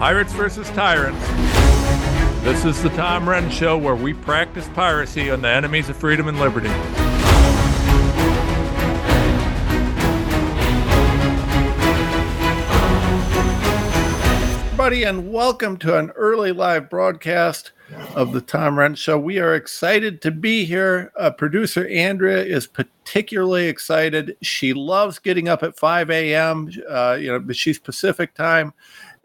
Pirates versus Tyrants. This is the Tom Renz Show where we practice piracy on the enemies of freedom and liberty. Everybody, and welcome to an early live broadcast of the Tom Renz Show. We are excited to be here. Uh, producer Andrea is particularly excited. She loves getting up at 5 a.m. Uh, you know, she's Pacific time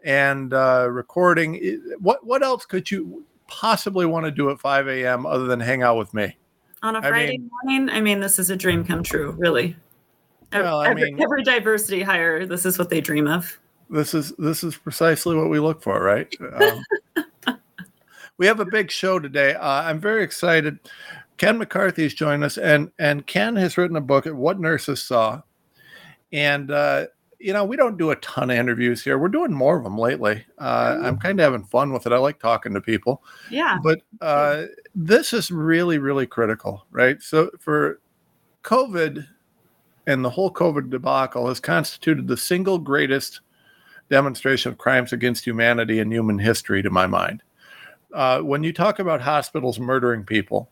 and uh, recording. What what else could you possibly want to do at 5 a.m. other than hang out with me? On a Friday I mean, morning, I mean, this is a dream come true, really. Well, I every, mean, every diversity hire, this is what they dream of. This is this is precisely what we look for, right? Um, we have a big show today. Uh, I'm very excited. Ken McCarthy has joined us, and and Ken has written a book, at "What Nurses Saw," and uh, you know, we don't do a ton of interviews here. We're doing more of them lately. Uh, I'm kind of having fun with it. I like talking to people. Yeah. But uh, this is really, really critical, right? So for COVID and the whole COVID debacle has constituted the single greatest demonstration of crimes against humanity in human history, to my mind. Uh, when you talk about hospitals murdering people,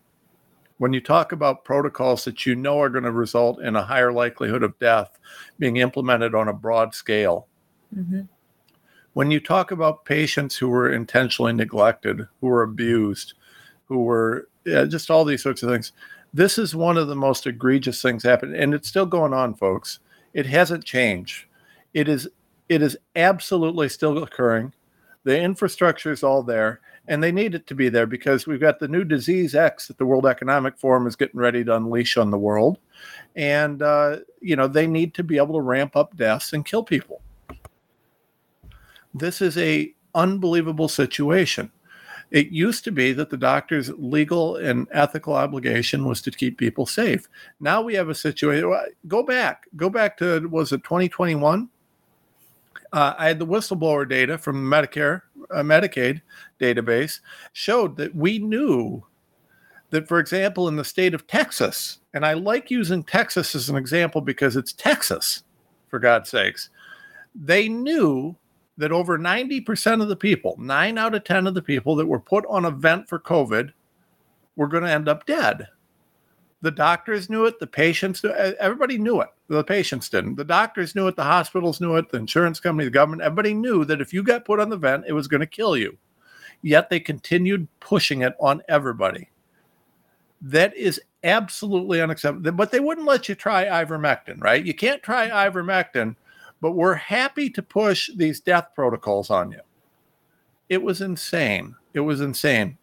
when you talk about protocols that you know are going to result in a higher likelihood of death being implemented on a broad scale, mm-hmm. when you talk about patients who were intentionally neglected, who were abused, who were yeah, just all these sorts of things, this is one of the most egregious things happen, and it's still going on, folks. It hasn't changed. It is it is absolutely still occurring. The infrastructure is all there and they need it to be there because we've got the new disease X that the World Economic Forum is getting ready to unleash on the world, and uh, you know they need to be able to ramp up deaths and kill people. This is a unbelievable situation. It used to be that the doctor's legal and ethical obligation was to keep people safe. Now we have a situation. Go back, go back to was it 2021? Uh, I had the whistleblower data from Medicare uh, Medicaid database showed that we knew that, for example, in the state of Texas, and I like using Texas as an example because it's Texas, for God's sakes, they knew that over 90% of the people, nine out of 10 of the people that were put on a vent for COVID, were going to end up dead. The doctors knew it, the patients knew it, everybody knew it. The patients didn't. The doctors knew it, the hospitals knew it, the insurance company, the government, everybody knew that if you got put on the vent, it was going to kill you. Yet they continued pushing it on everybody. That is absolutely unacceptable. But they wouldn't let you try ivermectin, right? You can't try ivermectin, but we're happy to push these death protocols on you. It was insane. It was insane.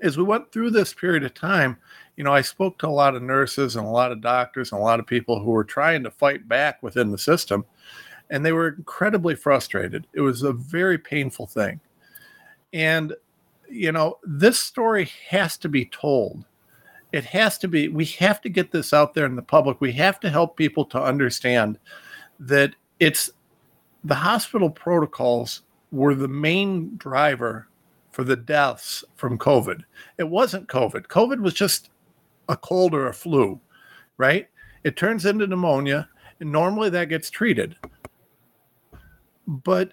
As we went through this period of time, you know, I spoke to a lot of nurses and a lot of doctors and a lot of people who were trying to fight back within the system, and they were incredibly frustrated. It was a very painful thing. And, you know, this story has to be told. It has to be, we have to get this out there in the public. We have to help people to understand that it's the hospital protocols were the main driver for the deaths from COVID. It wasn't COVID. COVID was just a cold or a flu, right? It turns into pneumonia, and normally that gets treated. But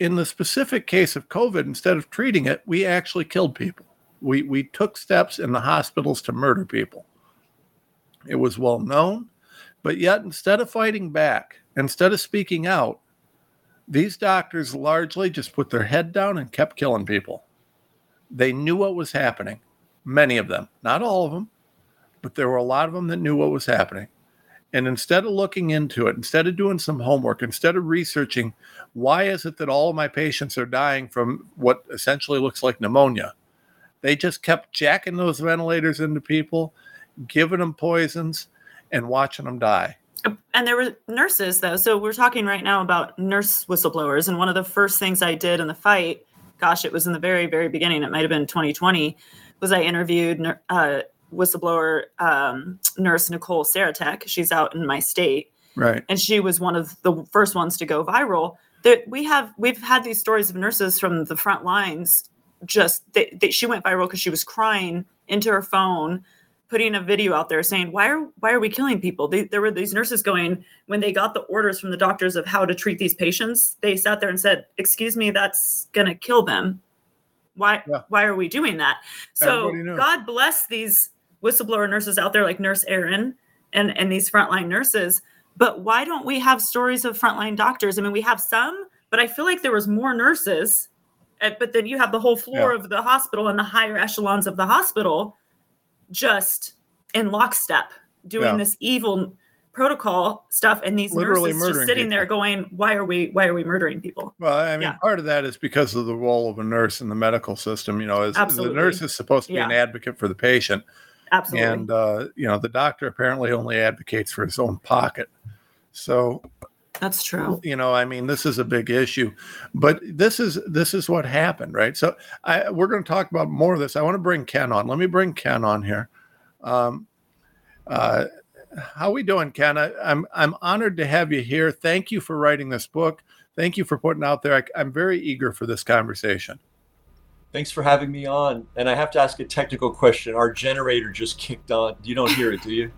in the specific case of COVID, instead of treating it, we actually killed people. We, we took steps in the hospitals to murder people. It was well known, but yet instead of fighting back, instead of speaking out, these doctors largely just put their head down and kept killing people. They knew what was happening, many of them, not all of them, but there were a lot of them that knew what was happening. And instead of looking into it, instead of doing some homework, instead of researching why is it that all of my patients are dying from what essentially looks like pneumonia, they just kept jacking those ventilators into people, giving them poisons, and watching them die. And there were nurses, though. So we're talking right now about nurse whistleblowers. And one of the first things I did in the fight, gosh, it was in the very, very beginning, it might have been 2020, was I interviewed uh, whistleblower um, nurse Nicole Sirotek. She's out in my state, right? And she was one of the first ones to go viral. That we have we've had these stories of nurses from the front lines. Just that she went viral because she was crying into her phone putting a video out there saying why are why are we killing people they, there were these nurses going when they got the orders from the doctors of how to treat these patients they sat there and said excuse me that's going to kill them why yeah. why are we doing that so god bless these whistleblower nurses out there like nurse erin and and these frontline nurses but why don't we have stories of frontline doctors i mean we have some but i feel like there was more nurses eh, but then you have the whole floor yeah. of the hospital and the higher echelons of the hospital just in lockstep doing yeah. this evil protocol stuff and these Literally nurses just sitting people. there going why are we why are we murdering people well i mean yeah. part of that is because of the role of a nurse in the medical system you know as the nurse is supposed to be yeah. an advocate for the patient absolutely and uh, you know the doctor apparently only advocates for his own pocket so that's true you know i mean this is a big issue but this is this is what happened right so i we're going to talk about more of this i want to bring ken on let me bring ken on here um, uh, how we doing, Ken? I, I'm I'm honored to have you here. Thank you for writing this book. Thank you for putting out there. I, I'm very eager for this conversation. Thanks for having me on. And I have to ask a technical question. Our generator just kicked on. You don't hear it, do you?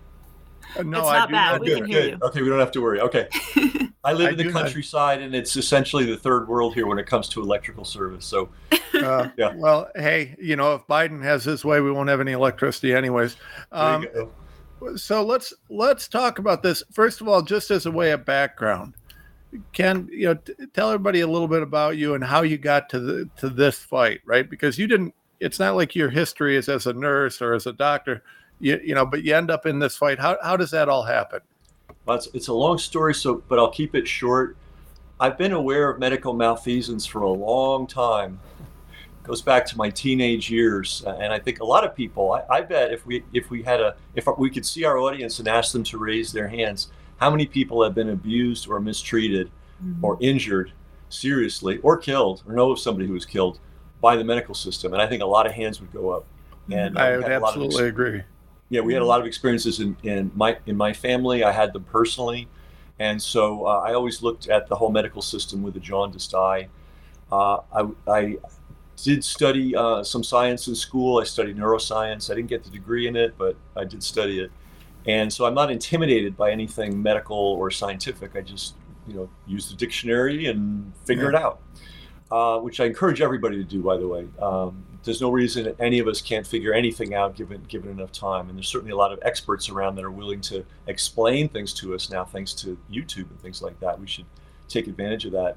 Uh, no, it's not I bad. Not. We good, can hear good. you. Okay, we don't have to worry. Okay. I live I in the countryside, not. and it's essentially the third world here when it comes to electrical service. So, uh, yeah. Well, hey, you know, if Biden has his way, we won't have any electricity, anyways. Um, so let's let's talk about this first of all, just as a way of background. Ken, you know, t- tell everybody a little bit about you and how you got to the to this fight, right? Because you didn't. It's not like your history is as a nurse or as a doctor, you, you know, but you end up in this fight. How how does that all happen? Well, it's, it's a long story, so but I'll keep it short. I've been aware of medical malfeasance for a long time goes back to my teenage years, uh, and I think a lot of people. I, I, bet if we if we had a if we could see our audience and ask them to raise their hands, how many people have been abused or mistreated mm-hmm. or injured seriously or killed or know of somebody who was killed by the medical system? And I think a lot of hands would go up. And uh, I would absolutely ex- agree. Yeah, we had a lot of experiences in, in my in my family. I had them personally, and so uh, I always looked at the whole medical system with a jaundiced eye. Uh, I, I did study uh, some science in school. I studied neuroscience. I didn't get the degree in it, but I did study it. And so I'm not intimidated by anything medical or scientific. I just, you know, use the dictionary and figure yeah. it out, uh, which I encourage everybody to do, by the way. Um, there's no reason any of us can't figure anything out given given enough time. And there's certainly a lot of experts around that are willing to explain things to us now, thanks to YouTube and things like that. We should take advantage of that.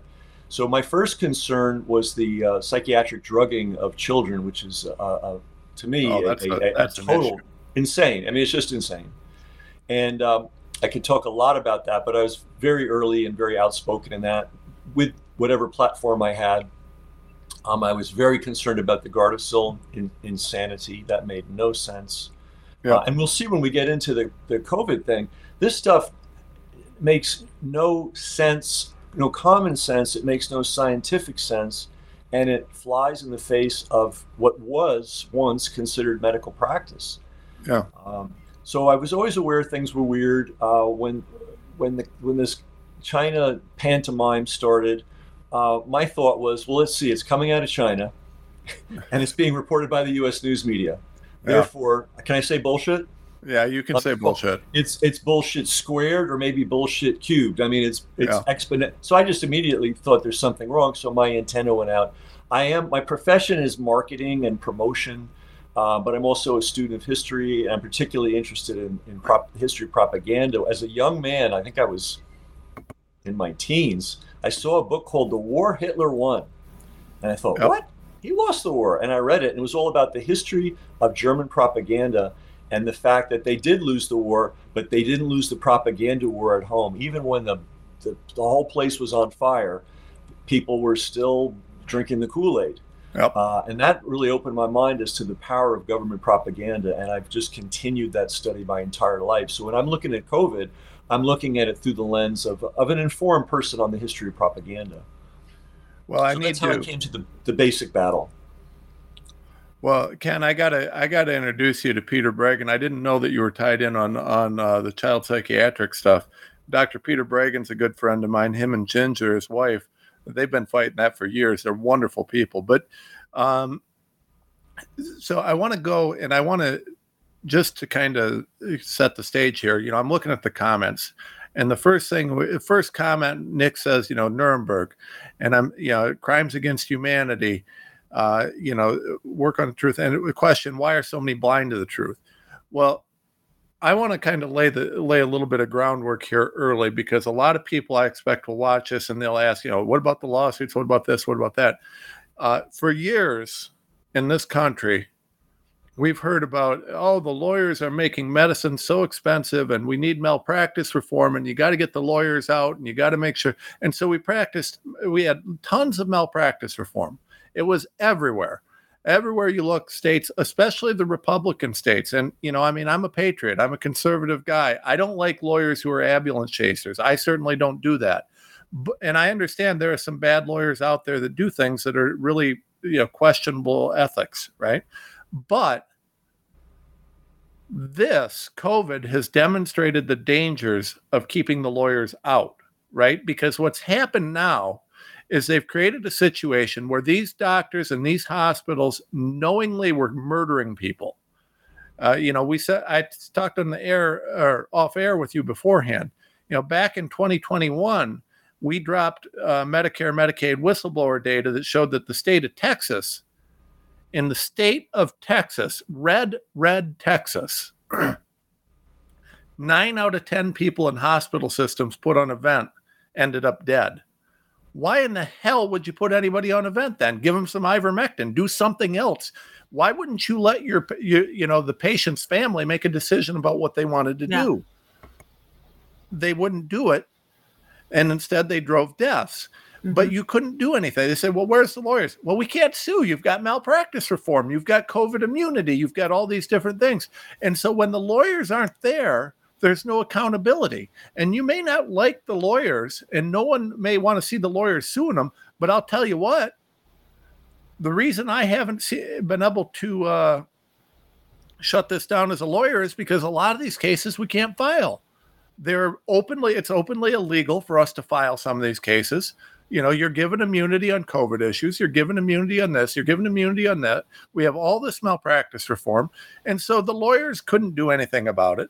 So my first concern was the uh, psychiatric drugging of children, which is uh, uh, to me oh, a, a, a total insane. I mean, it's just insane. And um, I could talk a lot about that, but I was very early and very outspoken in that with whatever platform I had. Um, I was very concerned about the Gardasil in, insanity. That made no sense. Yeah. Uh, and we'll see when we get into the, the COVID thing. This stuff makes no sense no common sense, it makes no scientific sense, and it flies in the face of what was once considered medical practice. Yeah. Um, so I was always aware things were weird uh, when when the when this China pantomime started. Uh, my thought was, well, let's see, it's coming out of China, and it's being reported by the U.S. news media. Yeah. Therefore, can I say bullshit? Yeah, you can say bullshit. It's it's bullshit squared or maybe bullshit cubed. I mean, it's it's yeah. exponent. So I just immediately thought there's something wrong. So my antenna went out. I am my profession is marketing and promotion, uh, but I'm also a student of history, and I'm particularly interested in in prop, history propaganda. As a young man, I think I was in my teens. I saw a book called The War Hitler Won, and I thought, yep. what? He lost the war, and I read it, and it was all about the history of German propaganda and the fact that they did lose the war, but they didn't lose the propaganda war at home. Even when the, the, the whole place was on fire, people were still drinking the Kool Aid. Yep. Uh, and that really opened my mind as to the power of government propaganda. And I've just continued that study my entire life. So when I'm looking at COVID, I'm looking at it through the lens of, of an informed person on the history of propaganda. Well, I so need that's how to... I came to the, the basic battle. Well, Ken, I gotta I gotta introduce you to Peter Breggin. I didn't know that you were tied in on on uh, the child psychiatric stuff. Dr. Peter Breggin's a good friend of mine. Him and Ginger, his wife, they've been fighting that for years. They're wonderful people. But um, so I want to go and I want to just to kind of set the stage here, you know, I'm looking at the comments, and the first thing, the first comment, Nick says, you know, Nuremberg, and I'm, you know, crimes against humanity, uh, you know, work on the truth, and the question, why are so many blind to the truth? Well, I want to kind of lay the lay a little bit of groundwork here early because a lot of people I expect will watch this and they'll ask, you know, what about the lawsuits? What about this? What about that? Uh, for years in this country, we've heard about oh the lawyers are making medicine so expensive and we need malpractice reform and you got to get the lawyers out and you got to make sure and so we practiced we had tons of malpractice reform it was everywhere everywhere you look states especially the republican states and you know i mean i'm a patriot i'm a conservative guy i don't like lawyers who are ambulance chasers i certainly don't do that. But, and i understand there are some bad lawyers out there that do things that are really you know questionable ethics right? But this covid has demonstrated the dangers of keeping the lawyers out right? Because what's happened now is they've created a situation where these doctors and these hospitals knowingly were murdering people. Uh, you know, we said I talked on the air or off air with you beforehand. You know, back in 2021, we dropped uh, Medicare, Medicaid whistleblower data that showed that the state of Texas, in the state of Texas, red, red Texas, nine out of 10 people in hospital systems put on a vent ended up dead why in the hell would you put anybody on a vent then? Give them some ivermectin, do something else. Why wouldn't you let your you, you know the patient's family make a decision about what they wanted to yeah. do? They wouldn't do it, and instead they drove deaths. Mm-hmm. But you couldn't do anything. They said, "Well, where's the lawyers?" Well, we can't sue. You've got malpractice reform. You've got COVID immunity. You've got all these different things. And so when the lawyers aren't there, there's no accountability. And you may not like the lawyers, and no one may want to see the lawyers suing them, but I'll tell you what, the reason I haven't see, been able to uh, shut this down as a lawyer is because a lot of these cases we can't file. They're openly, it's openly illegal for us to file some of these cases. You know, you're given immunity on COVID issues, you're given immunity on this, you're given immunity on that. We have all this malpractice reform. And so the lawyers couldn't do anything about it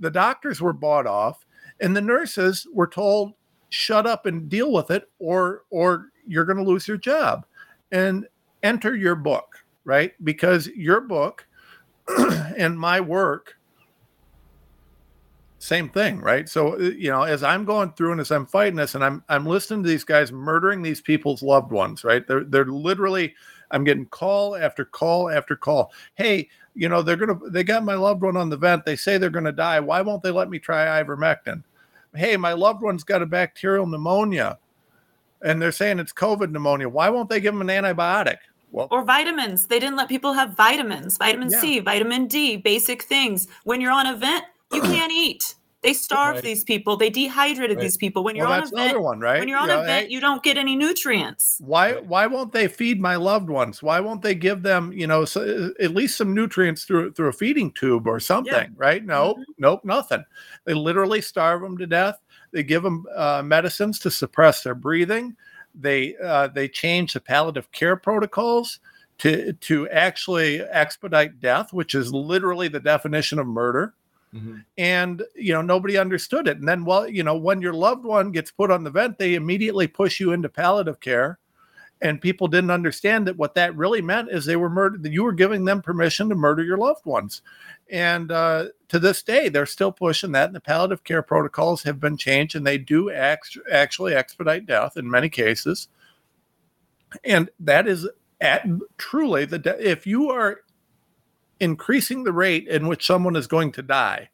the doctors were bought off and the nurses were told shut up and deal with it or or you're going to lose your job and enter your book right? Because your book and my work same thing right? So uh, you know as i'm going through and as i'm fighting this and i'm i'm listening to these guys murdering these people's loved ones right? They're they're literally i'm getting call after call after call. Hey you know, they're gonna they got my loved one on the vent. They say they're gonna die. Why won't they let me try ivermectin? Hey, my loved one's got a bacterial pneumonia, and they're saying it's COVID pneumonia. Why won't they give them an antibiotic? Well, or vitamins. They didn't let people have vitamins, vitamin yeah. C, vitamin D, basic things. When you're on a vent, you can't eat. They starve right. these people. They dehydrated right. these people. When you're well, on a vent, one, right? when you're on you a know, vent, hey, you don't get any nutrients. Why? Why won't they feed my loved ones? Why won't they give them, you know, so, at least some nutrients through through a feeding tube or something? Yeah. Right? No, mm-hmm. nope, nothing. They literally starve them to death. They give them uh, medicines to suppress their breathing. They uh, they change the palliative care protocols to to actually expedite death, which is literally the definition of murder. Mm-hmm. And you know nobody understood it. And then, well, you know, when your loved one gets put on the vent, they immediately push you into palliative care. And people didn't understand that what that really meant is they were murdered. That you were giving them permission to murder your loved ones. And uh, to this day, they're still pushing that. And the palliative care protocols have been changed, and they do act, actually expedite death in many cases. And that is at, truly the de- if you are increasing the rate in which someone is going to die.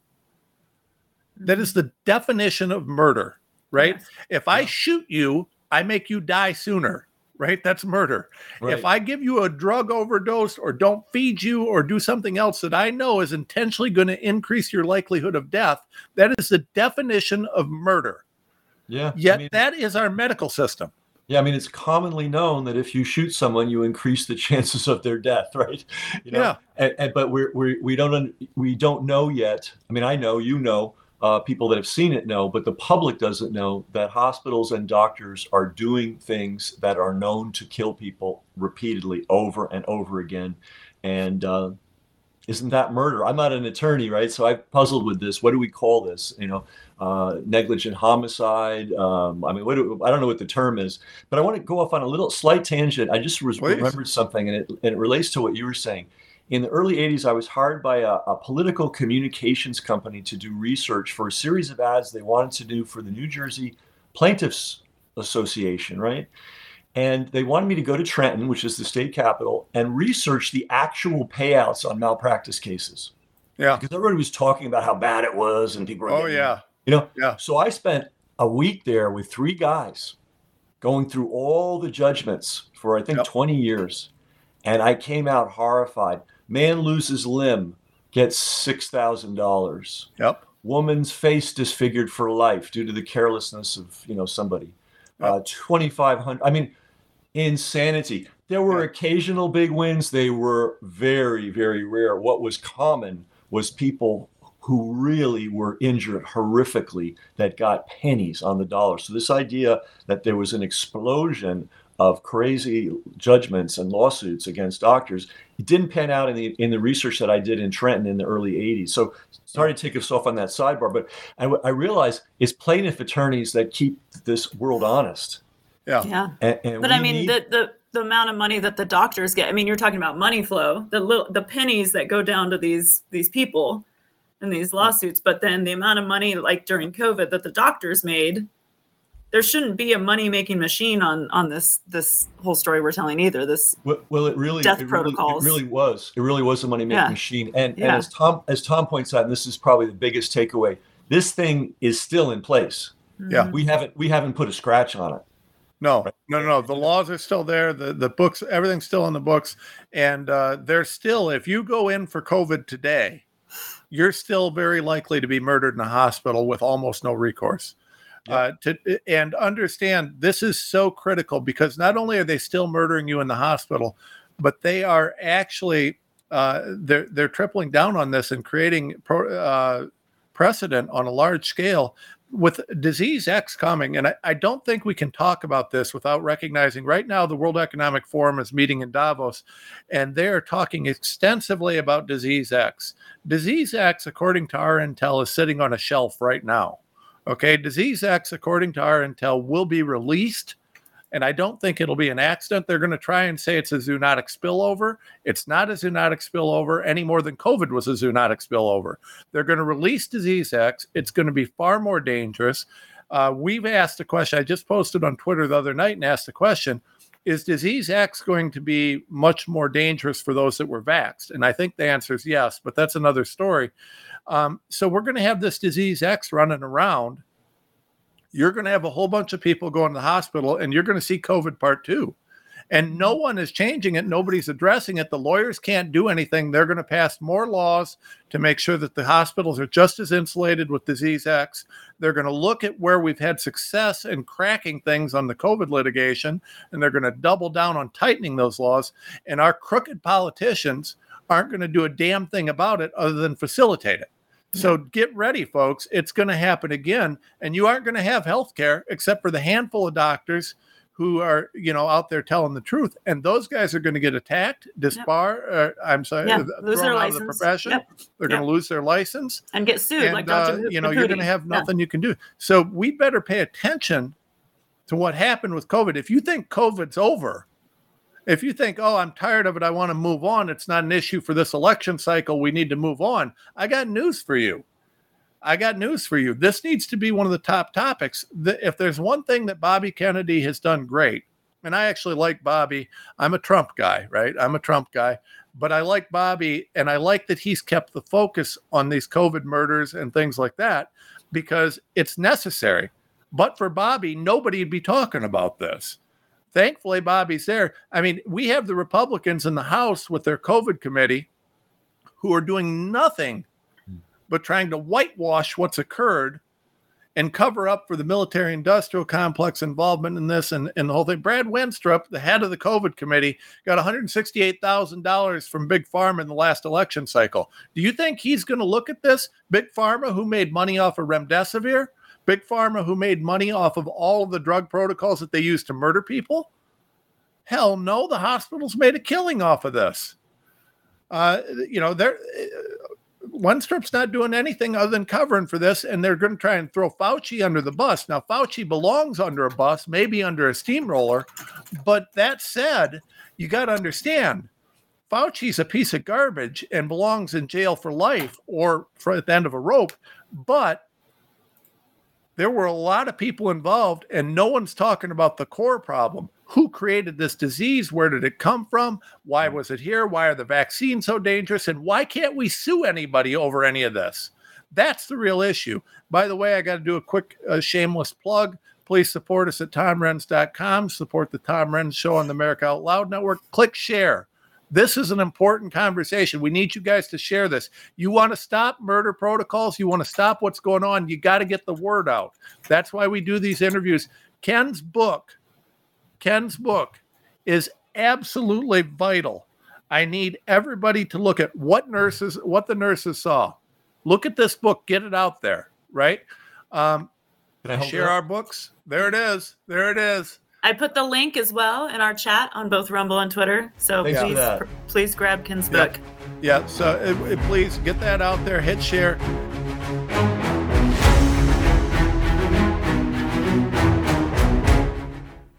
That is mm-hmm. the definition of murder, right? Yes. If I shoot you, I make you die sooner, right? That's murder. Right. If I give you a drug overdose or don't feed you or do something else that I know is intentionally going to increase your likelihood of death, that is the definition of murder. Yeah. Yet I mean, that is our medical system. Yeah, I mean it's commonly known that if you shoot someone, you increase the chances of their death, right? You know, yeah. And, and, but we're, we're we don't we don't know yet. I mean, I know, you know, uh, people that have seen it know, but the public doesn't know that hospitals and doctors are doing things that are known to kill people repeatedly over and over again, and uh, isn't that murder? I'm not an attorney, right? So I puzzled with this. What do we call this? You know, uh, negligent homicide. Um, I mean, what do, I don't know what the term is, but I want to go off on a little slight tangent. I just was, remembered something, and it and it relates to what you were saying. In the early 80s, I was hired by a, a political communications company to do research for a series of ads they wanted to do for the New Jersey Plaintiffs Association, right? And they wanted me to go to Trenton, which is the state capital, and research the actual payouts on malpractice cases. Yeah. Because everybody was talking about how bad it was and people were Oh yeah. You know. Yeah. So I spent a week there with three guys going through all the judgments for I think Yep. 20 years. And I came out horrified. Man loses limb, gets $6,000 Yep. woman's face disfigured for life due to the carelessness of you know somebody uh 2500 i mean insanity there were Yeah. occasional big wins they were very very rare what was common was people who really were injured horrifically that got pennies on the dollar so this idea that there was an explosion of crazy judgments and lawsuits against doctors it didn't pan out in the in the research that I did in Trenton in the early 80s. So sorry to take us off on that sidebar, but I, I realize it's plaintiff attorneys that keep this world honest. Yeah. Yeah. And, and But I mean, need- the, the the amount of money that the doctors get. I mean, you're talking about money flow, the little the pennies that go down to these these people in these lawsuits. But then the amount of money, like during COVID, that the doctors made. There shouldn't be a money making machine on on this this whole story we're telling either. This well, well, it really, death it really, it protocols. really was. It really was a money making Yeah. machine. And, and as Tom as Tom points out, and this is probably the biggest takeaway, this thing is still in place. Yeah. We haven't we haven't put a scratch on it. No, no, no. no. The laws are still there. The the books, everything's still in the books, and uh, there's still. If you go in for COVID today, you're still very likely to be murdered in a hospital with almost no recourse. Uh, to and understand this is so critical because not only are they still murdering you in the hospital, but they are actually uh, they're they're tripling down on this and creating pro, uh, precedent on a large scale with disease X coming, and I, I don't think we can talk about this without recognizing right now the World Economic Forum is meeting in Davos, and they're talking extensively about disease X. Disease X, according to our intel, is sitting on a shelf right now. Okay, disease X, according to our intel, will be released. And I don't think it'll be an accident. They're going to try and say it's a zoonotic spillover. It's not a zoonotic spillover any more than COVID was a zoonotic spillover. They're going to release disease X. It's going to be far more dangerous. Uh, we've asked a question. I just posted on Twitter the other night and asked a question Is disease X going to be much more dangerous for those that were vaxxed? And I think the answer is yes, but that's another story. Um, so we're going to have this disease X running around. You're going to have a whole bunch of people going to the hospital, and you're going to see COVID part two. And no one is changing it. Nobody's addressing it. The lawyers can't do anything. They're going to pass more laws to make sure that the hospitals are just as insulated with disease X. They're going to look at where we've had success in cracking things on the COVID litigation, and they're going to double down on tightening those laws. And our crooked politicians aren't going to do a damn thing about it other than facilitate it. So get ready, folks. It's going to happen again, and you aren't going to have health care except for the handful of doctors who are, you know, out there telling the truth. And those guys are going to get attacked, disbar. Uh, I'm sorry, lose their out of the profession. Yep. They're going to lose their license, and get sued and like uh, you know you're going to have nothing you can do. So we better pay attention to what happened with COVID. If you think COVID's over, if you think, oh, I'm tired of it, I want to move on, it's not an issue for this election cycle, we need to move on. I got news for you. I got news for you. This needs to be one of the top topics. If there's one thing that Bobby Kennedy has done great, and I actually like Bobby, I'm a Trump guy, right? I'm a Trump guy, but I like Bobby, and I like that he's kept the focus on these COVID murders and things like that because it's necessary. But for Bobby, nobody'd be talking about this. Thankfully, Bobby's there. I mean, we have the Republicans in the House with their COVID committee who are doing nothing but trying to whitewash what's occurred and cover up for the military industrial complex involvement in this and, and the whole thing. Brad Wenstrup, the head of the COVID committee, got $168,000 from Big Pharma in the last election cycle. Do you think he's going to look at this? Big Pharma, who made money off of remdesivir? Big Pharma, who made money off of all of the drug protocols that they use to murder people? Hell no, the hospitals made a killing off of this. Uh, you know, they're Wenstrup's not doing anything other than covering for this, and they're going to try and throw Fauci under the bus. Now, Fauci belongs under a bus, maybe under a steamroller, but that said, you got to understand Fauci's a piece of garbage and belongs in jail for life or for at the end of a rope, but there were a lot of people involved, and no one's talking about the core problem. Who created this disease? Where did it come from? Why was it here? Why are the vaccines so dangerous? And why can't we sue anybody over any of this? That's the real issue. By the way, I got to do a quick uh, shameless plug. Please support us at tomrenz.com. Support the Tom Renz Show on the America Out Loud Network. Click share. This is an important conversation. We need you guys to share this. You want to stop murder protocols, you want to stop what's going on, you got to get the word out. That's why we do these interviews. Ken's book, Ken's book is absolutely vital. I need everybody to look at what nurses, what the nurses saw. Look at this book, get it out there, right? Um, share our books. There it is. There it is. I put the link as well in our chat on both Rumble and Twitter. So Thanks please, pr- please grab Ken's yep. book. Yeah. So uh, uh, please get that out there. Hit share.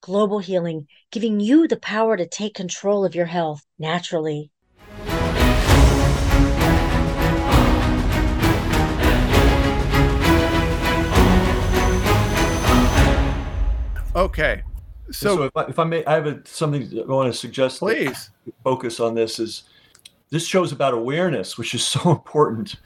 Global Healing, giving you the power to take control of your health naturally. Okay, so, so if, I, if I may, I have a, something I want to suggest. Please focus on this. Is this show's about awareness, which is so important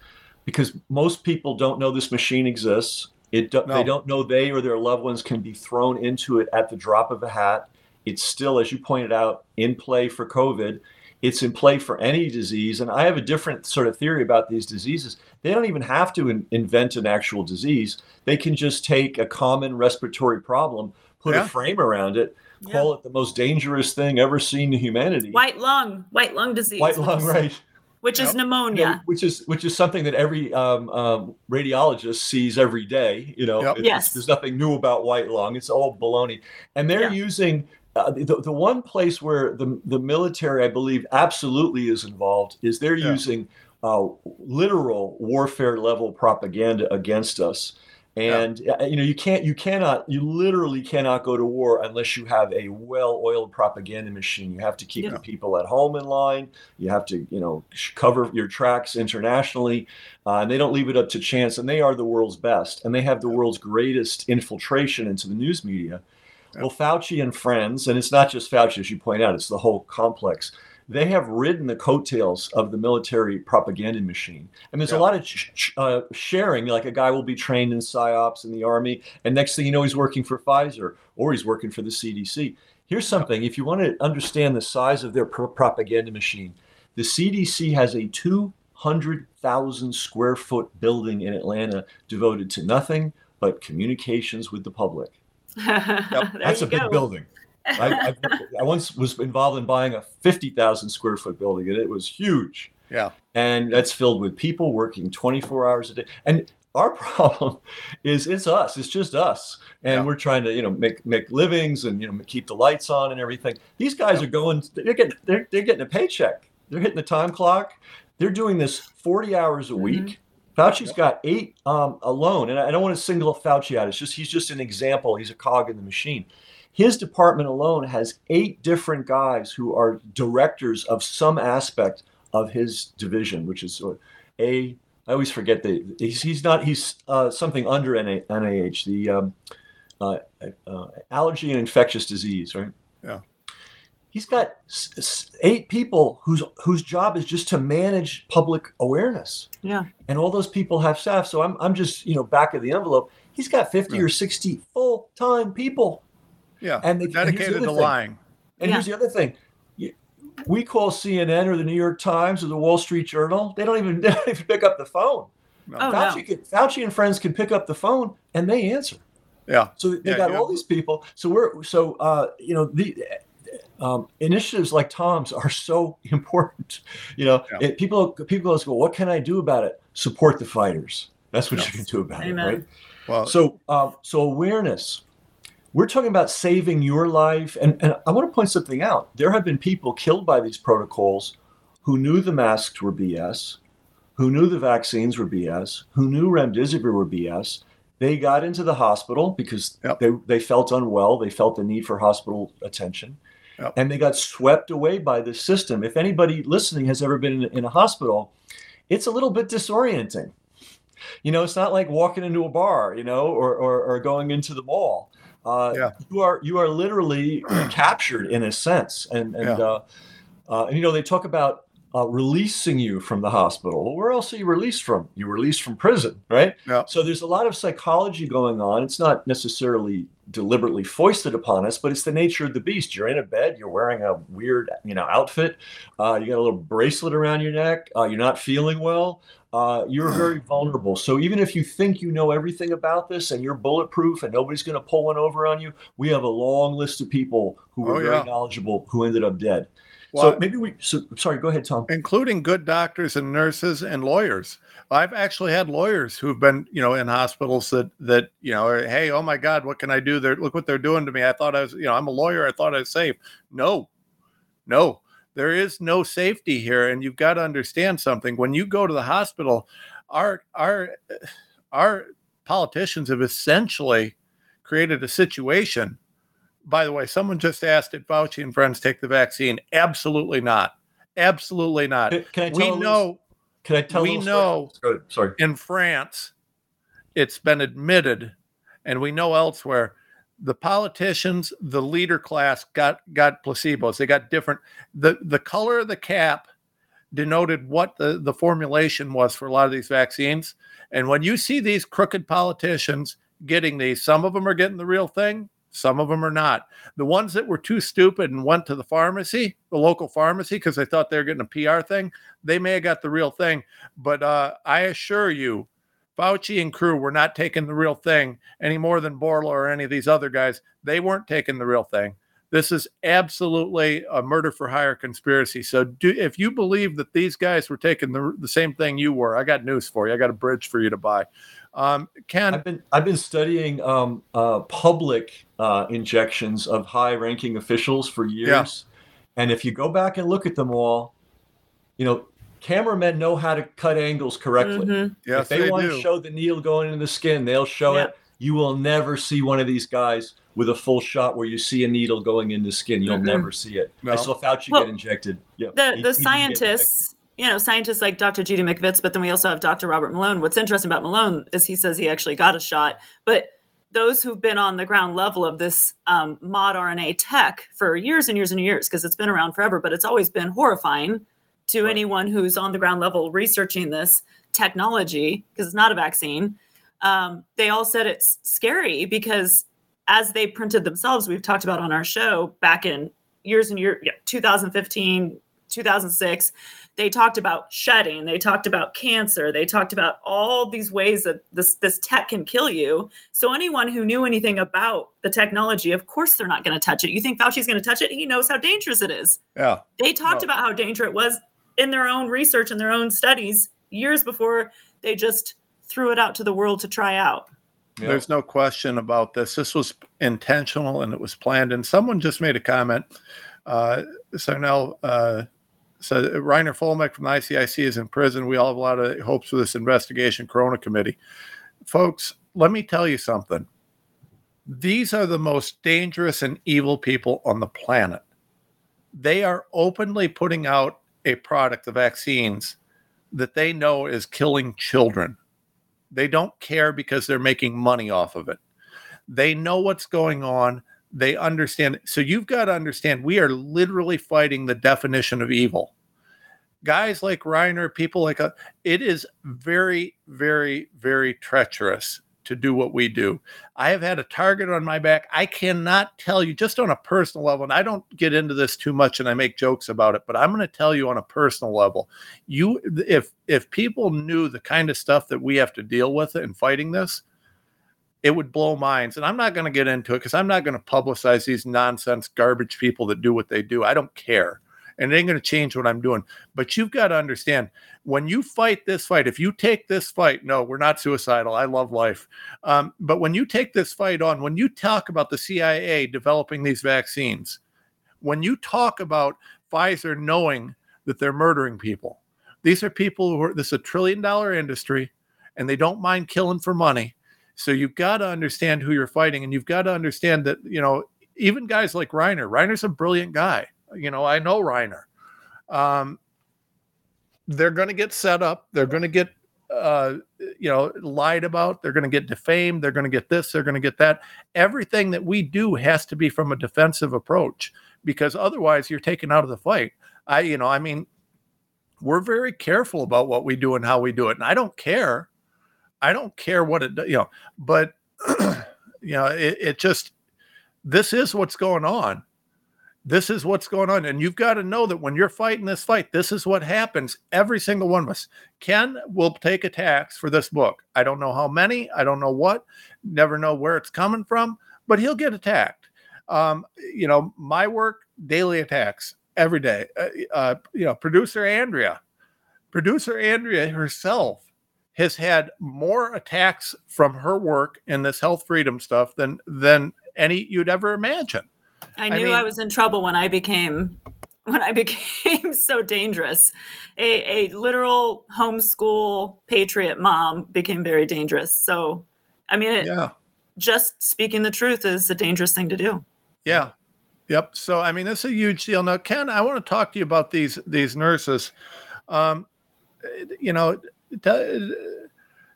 because most people don't know this machine exists. It do, no. they don't know they or their loved ones can be thrown into it at the drop of a hat. It's still, as you pointed out, in play for COVID. It's in play for any disease. And I have a different sort of theory about these diseases. They don't even have to in, invent an actual disease. They can just take a common respiratory problem, put yeah. a frame around it, yeah. call it the most dangerous thing ever seen to humanity. White lung, white lung disease. White lung, right. Which is yep. pneumonia. Yeah, which is which is something that every um, um, radiologist sees every day. You know, yep. yes. there's nothing new about white lung. It's all baloney. And they're using uh, the, the one place where the, the military, I believe, absolutely is involved is they're using uh, literal warfare level propaganda against us and yeah. you know you can't you cannot you literally cannot go to war unless you have a well-oiled propaganda machine. You have to keep yeah. the people at home in line. You have to you know cover your tracks internationally. Uh, and they don't leave it up to chance and they are the world's best and they have the world's greatest infiltration into the news media. Well fauci and friends and it's not just fauci as you point out it's the whole complex they have ridden the coattails of the military propaganda machine. And there's yeah. a lot of ch- uh, sharing. Like a guy will be trained in psyops in the army, and next thing you know, he's working for Pfizer or he's working for the CDC. Here's something: if you want to understand the size of their pro- propaganda machine, the CDC has a 200,000 square foot building in Atlanta devoted to nothing but communications with the public. yep. That's a big building. I, I, I, once was involved in buying a 50,000 square foot building and it was huge. Yeah. And that's filled with people working 24 hours a day. And our problem is it's us. It's just us, and Yeah. we're trying to you know make make livings and you know keep the lights on and everything. These guys are going. They're getting they're, they're getting a paycheck. They're hitting the time clock. They're doing this 40 hours a week. Fauci's got eight um, alone, and I I don't want to single Fauci out. It's just he's just an example. He's a cog in the machine. His department alone has eight different guys who are directors of some aspect of his division, which is a. I always forget the he's, he's not he's uh, something under NA, NIH, the um, uh, uh, allergy and infectious disease, right? Yeah. He's got s- s- eight people whose whose job is just to manage public awareness Yeah. and all those people have staff. So I'm, I'm just, you know, back of the envelope. He's got 50 or 60 full time people. Yeah. And the- and the dedicated to thing. lying. And Yeah. here's the other thing. We call CNN or the New York Times or the Wall Street Journal. They don't even, they don't even pick up the phone. No. Oh, Fauci, no. can, Fauci and friends can pick up the phone and they answer. Yeah. So they Yeah, got yeah. all these people. So we're so uh, you know the um, initiatives like Tom's are so important. You know, Yeah. it, people people always go, "What can I do about it?" Support the fighters. That's what Yeah. you can do about Amen. it, right? Well, So, um, so awareness. We're talking about saving your life, and, and I want to point something out. There have been people killed by these protocols who knew the masks were BS, who knew the vaccines were BS, who knew remdesivir were BS. They got into the hospital because Yep. they, they felt unwell. They felt the need for hospital attention. Yep. And they got swept away by the system. If anybody listening has ever been in, in a hospital, it's a little bit disorienting. You know, it's not like walking into a bar, you know, or, or, or going into the mall. Uh, Yeah. You are you are literally captured in a sense, and and Yeah. uh, uh, and you know they talk about uh, releasing you from the hospital. Well, where else are you released from? You released from prison, right? Yeah. So there's a lot of psychology going on. It's not necessarily deliberately foisted upon us, but it's the nature of the beast. You're in a bed. You're wearing a weird, you know, outfit. Uh, you got a little bracelet around your neck. Uh, you're not feeling well. Uh, you're very vulnerable. So even if you think you know everything about this and you're bulletproof and nobody's going to pull one over on you, we have a long list of people who were Oh, very knowledgeable who ended up dead. well, so maybe we. So sorry. Go ahead, Tom. including good doctors and nurses and lawyers. I've actually had lawyers who've been, you know, in hospitals that that you know, are, hey, oh my God, what can I do? They're look what they're doing to me. I thought I was, you know, I'm a lawyer. I thought I was safe. No, no, there is no safety here, and you've got to understand something. When you go to the hospital, our our our politicians have essentially created a situation. By the way, someone just asked if Fauci and friends take the vaccine. Absolutely not. Absolutely not. Can, can I tell We a little- know Can I tell? we know- Story? Go ahead. Sorry. in France, it's been admitted, and we know elsewhere, the politicians, the leader class got got placebos. They got different. the The color of the cap denoted what the the formulation was for a lot of these vaccines. And when you see these crooked politicians getting these, some of them are getting the real thing. Some of them are not. The ones that were too stupid and went to the pharmacy, the local pharmacy, because they thought they were getting a PR thing, they may have got the real thing. But uh, I assure you, Fauci and crew were not taking the real thing any more than Bourla or any of these other guys. They weren't taking the real thing. This is absolutely a murder for hire conspiracy. So, do, if you believe that these guys were taking the, the same thing you were, I got news for you. I got a bridge for you to buy. Um, Ken, I've been I've been studying um, uh, public uh, injections of high-ranking officials for years, and if you go back and look at them all, you know, cameramen know how to cut angles correctly. Mhm. yes, if they, they, want do. to show the needle going into the skin, they'll show Yeah. it. You will never see one of these guys with a full shot where you see a needle going into skin. You'll Mhm. never see it. No. I saw Fauci Well, get injected. Yeah, the he- he the didn't get injected. scientists you know scientists like dr judy mikovits but then we also have dr robert malone what's interesting about malone is he says he actually got a shot but those who've been on the ground level of this um, mod rna tech for years and years and years because it's been around forever but it's always been horrifying to Right. anyone who's on the ground level researching this technology because it's not a vaccine um, they all said it's scary because as they printed themselves we've talked about on our show back in years and years yeah, 2015 2006 they talked about shedding they talked about cancer they talked about all these ways that this this tech can kill you so anyone who knew anything about the technology of course they're not going to touch it you think fauci's going to touch it he knows how dangerous it is Yeah. they talked No. about how dangerous it was in their own research and their own studies years before they just threw it out to the world to try out. Yeah. There's no question about this. This was intentional and it was planned. And someone just made a comment. Uh, so now, uh, so Reiner Fuellmich from the ICIC is in prison. We all have a lot of hopes for this investigation, Corona Committee. Folks, let me tell you something. These are the most dangerous and evil people on the planet. They are openly putting out a product, the vaccines, that they know is killing children. They don't care because they're making money off of it. They know what's going on. They understand. So you've got to understand we are literally fighting the definition of evil. Guys like Reiner, people like a, it is very, very, very treacherous to do what we do. I have had a target on my back. I cannot tell you just on a personal level, and I don't get into this too much and I make jokes about it, but I'm going to tell you on a personal level. You if if people knew the kind of stuff that we have to deal with in fighting this, it would blow minds. And I'm not going to get into it because I'm not going to publicize these nonsense garbage people that do what they do. I don't care and it ain't going to change what I'm doing. But you've got to understand when you fight this fight, if you take this fight, no, we're not suicidal. I love life. Um, but when you take this fight on, when you talk about the CIA developing these vaccines, when you talk about Pfizer knowing that they're murdering people, these are people who are, this is a trillion dollar industry and they don't mind killing for money. So you've got to understand who you're fighting and you've got to understand that, you know, even guys like Reiner, Reiner's a brilliant guy you know, I know Reiner. Um, they're going to get set up. They're going to get, uh, you know, lied about. They're going to get defamed. They're going to get this. They're going to get that. Everything that we do has to be from a defensive approach because otherwise you're taken out of the fight. I, you know, I mean, we're very careful about what we do and how we do it. And I don't care. I don't care what it, you know, but, you know, it, it just, this is what's going on this is what's going on. And you've got to know that when you're fighting this fight, this is what happens. Every single one of us. Ken will take attacks for this book. I don't know how many, I don't know what, never know where it's coming from, but he'll get attacked. Um, you know, my work, daily attacks every day. Uh, uh, you know, producer Andrea, producer Andrea herself has had more attacks from her work in this health freedom stuff than than any you'd ever imagine I knew I, mean, I, was in trouble when I became when I became so dangerous. A, a literal homeschool patriot mom became very dangerous. So, I mean, it, yeah. just speaking the truth is a dangerous thing to do. Yeah. Yep. So, I mean, it's a huge deal. Now, Ken, I want to talk to you about these these nurses. Um, you know,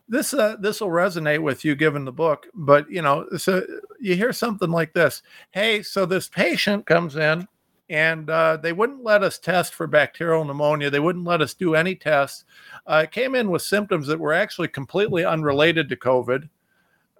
this uh, this will resonate with you given the book but you know so you hear something like this hey so this patient comes in and uh, they wouldn't let us test for bacterial pneumonia. They wouldn't let us do any tests. Uh, came in with symptoms that were actually completely unrelated to covid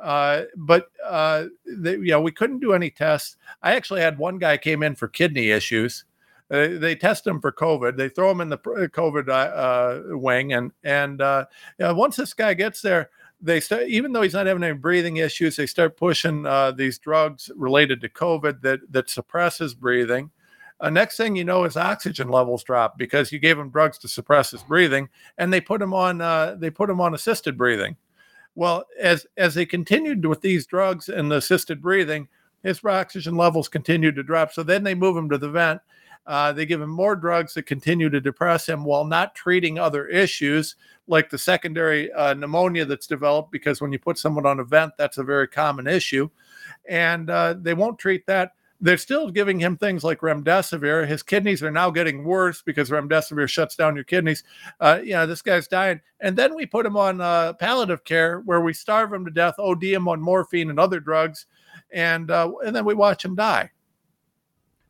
uh, but uh, they, you know we couldn't do any tests. I actually had one guy came in for kidney issues uh, they test them for COVID. They throw him in the uh, COVID uh, uh, wing, and and uh, you know, once this guy gets there, they start even though he's not having any breathing issues, they start pushing uh, these drugs related to COVID that that suppresses breathing. next thing you know, his oxygen levels drop because you gave him drugs to suppress his breathing, and they put him on they put him on assisted breathing. Well, as as they continued with these drugs and the assisted breathing, his oxygen levels continued to drop. So then they move him to the vent uh, they give him more drugs that continue to depress him while not treating other issues like the secondary uh, pneumonia that's developed because when you put someone on a vent, that's a very common issue. And uh, they won't treat that. They're still giving him things like remdesivir. His kidneys are now getting worse because remdesivir shuts down your kidneys. Uh, you know, this guy's dying. And then we put him on uh, palliative care where we starve him to death, OD him on morphine and other drugs, and uh, and then we watch him die.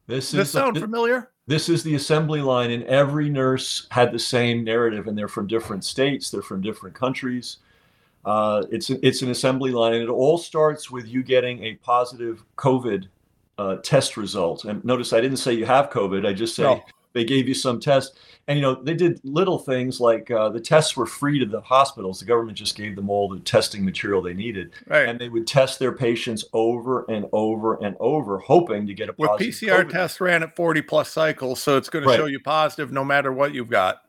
This Does is sound familiar? This is the assembly line, and every nurse had the same narrative, and they're from different states, they're from different countries. Uh, it's it's an assembly line, and it all starts with you getting a positive COVID uh, test result. And notice I didn't say you have COVID; I just say no. they gave you some test. And you know they did little things like uh, the tests were free to the hospitals. The government just gave them all the testing material they needed, right. and they would test their patients over and over and over, hoping to get a positive. With PCR COVID. tests ran at forty plus cycles, so it's going to show you positive no matter what you've got.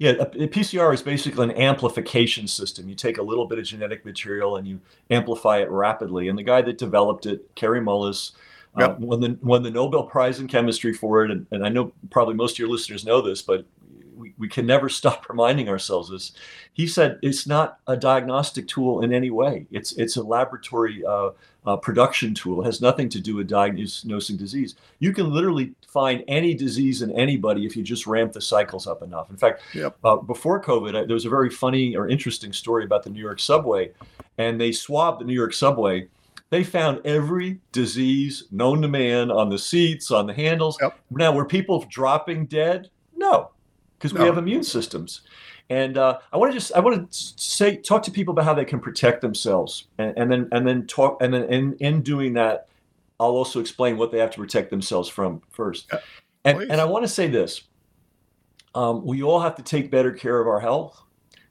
Yeah, a, a PCR is basically an amplification system. You take a little bit of genetic material and you amplify it rapidly. And the guy that developed it, Kary Mullis, yep. uh, won the won the Nobel Prize in chemistry for it. And, and I know probably most of your listeners know this, but we, we can never stop reminding ourselves this. He said it's not a diagnostic tool in any way. It's it's a laboratory uh, uh, production tool. It has nothing to do with diagnosing disease. You can literally find any disease in anybody if you just ramp the cycles up enough. In fact, yep. uh, before COVID, I, there was a very funny or interesting story about the New York subway, and they swabbed the New York subway. They found every disease known to man on the seats, on the handles. Yep. Now, were people dropping dead? No, because we have immune systems. And uh, I want to just I want to say talk to people about how they can protect themselves, and, and then and then talk and then in in doing that, I'll also explain what they have to protect themselves from first. Yeah, and and I want to say this: um, we all have to take better care of our health.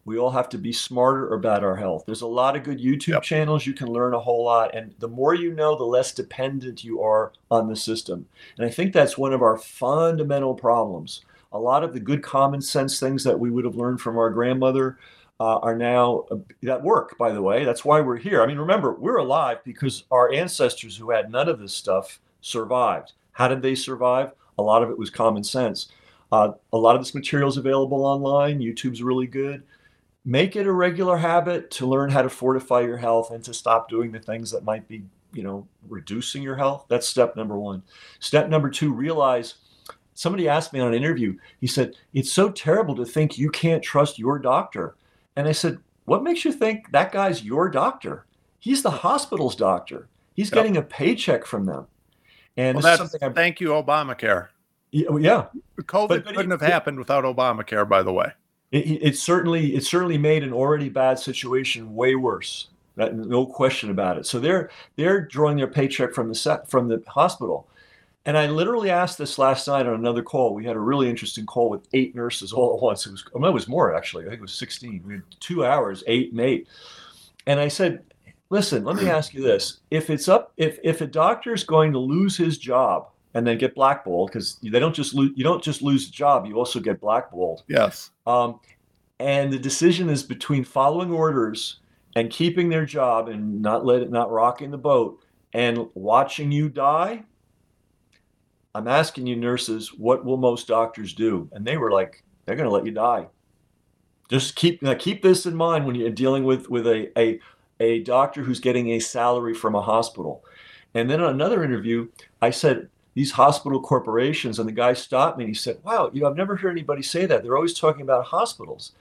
We all have to be smarter about our health. There's a lot of good YouTube yep. channels. You can learn a whole lot. And the more you know, the less dependent you are on the system. And I think that's one of our fundamental problems a lot of the good common sense things that we would have learned from our grandmother uh, are now uh, that work by the way that's why we're here i mean remember we're alive because our ancestors who had none of this stuff survived how did they survive a lot of it was common sense uh, a lot of this material is available online youtube's really good make it a regular habit to learn how to fortify your health and to stop doing the things that might be you know reducing your health that's step number one step number two realize somebody asked me on an interview, he said, It's so terrible to think you can't trust your doctor. And I said, What makes you think that guy's your doctor? He's the hospital's doctor. He's yep. getting a paycheck from them. And well, that's thank you, Obamacare. Yeah. COVID but, but couldn't it, have happened without Obamacare, by the way. It, it, certainly it certainly made an already bad situation way worse. That, no question about it. So they're they're drawing their paycheck from the set from the hospital. And I literally asked this last night on another call. We had a really interesting call with eight nurses all at once. It was, oh, it was more actually. I think it was 16. We had two hours, eight and eight. And I said, listen, let me ask you this. If it's up, if, if a doctor is going to lose his job and then get blackballed, because they don't just lose, you don't just lose the job, you also get blackballed. Yes. Um, and the decision is between following orders and keeping their job and not let it, not rocking the boat and watching you die I'm asking you, nurses, what will most doctors do? And they were like, they're going to let you die. Just keep keep this in mind when you're dealing with with a, a a doctor who's getting a salary from a hospital. And then on another interview, I said these hospital corporations, and the guy stopped me and he said, "Wow, you know, I've never heard anybody say that. They're always talking about hospitals."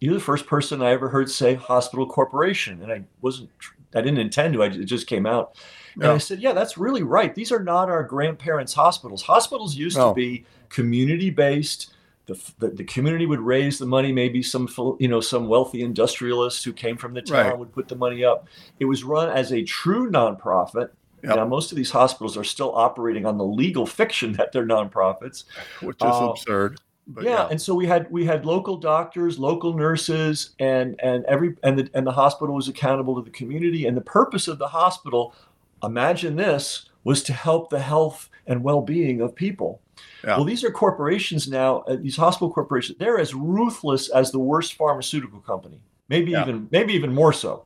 You're the first person I ever heard say hospital corporation, and I wasn't, I didn't intend to. I, it just came out. And I said, yeah, that's really right. These are not our grandparents' hospitals. Hospitals used no. to be community based. The, the, the, community would raise the money. Maybe some you know some wealthy industrialist who came from the town right. would put the money up. It was run as a true nonprofit. Yep. Now most of these hospitals are still operating on the legal fiction that they're nonprofits, which is uh, absurd. Yeah, yeah, and so we had we had local doctors, local nurses, and and every and the and the hospital was accountable to the community. And the purpose of the hospital imagine this was to help the health and well-being of people yeah. well these are corporations now uh, these hospital corporations they're as ruthless as the worst pharmaceutical company maybe yeah. even maybe even more so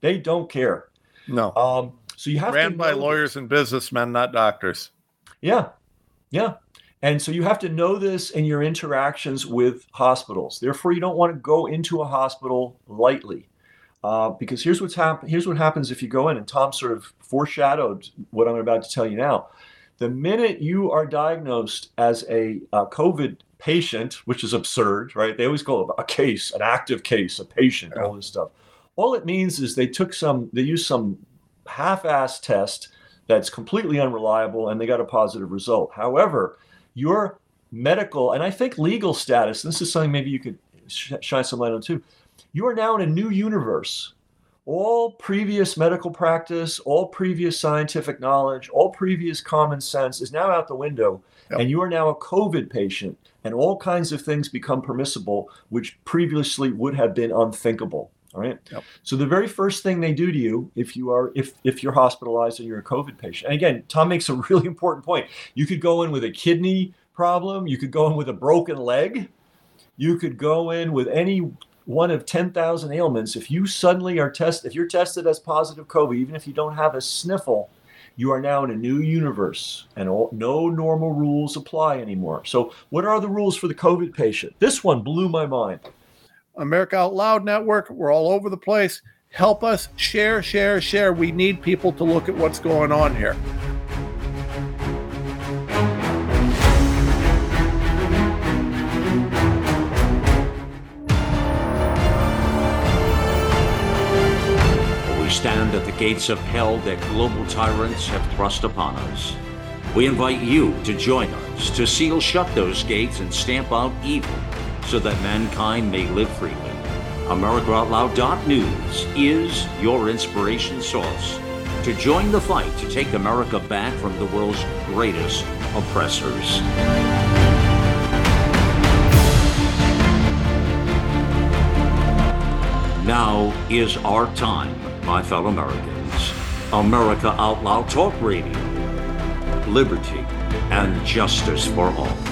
they don't care no um, so you have ran by lawyers this. and businessmen not doctors yeah yeah and so you have to know this in your interactions with hospitals therefore you don't want to go into a hospital lightly uh, because here's what's hap- here's what happens if you go in, and Tom sort of foreshadowed what I'm about to tell you now. The minute you are diagnosed as a uh, COVID patient, which is absurd, right? They always call it a case, an active case, a patient, all this stuff. All it means is they took some, they used some half-ass test that's completely unreliable, and they got a positive result. However, your medical and I think legal status, and this is something maybe you could sh- shine some light on too you are now in a new universe. All previous medical practice, all previous scientific knowledge, all previous common sense is now out the window. Yep. And you are now a COVID patient, and all kinds of things become permissible, which previously would have been unthinkable. All right. Yep. So the very first thing they do to you, if you are if if you're hospitalized and you're a COVID patient, and again, Tom makes a really important point. You could go in with a kidney problem, you could go in with a broken leg, you could go in with any one of 10,000 ailments. If you suddenly are tested, if you're tested as positive COVID, even if you don't have a sniffle, you are now in a new universe and all, no normal rules apply anymore. So, what are the rules for the COVID patient? This one blew my mind. America Out Loud Network, we're all over the place. Help us share, share, share. We need people to look at what's going on here. We stand at the gates of hell that global tyrants have thrust upon us. We invite you to join us to seal shut those gates and stamp out evil so that mankind may live freely. AmericaOutloud.news is your inspiration source to join the fight to take America back from the world's greatest oppressors. Now is our time, my fellow Americans. America Out Loud Talk Radio. Liberty and justice for all.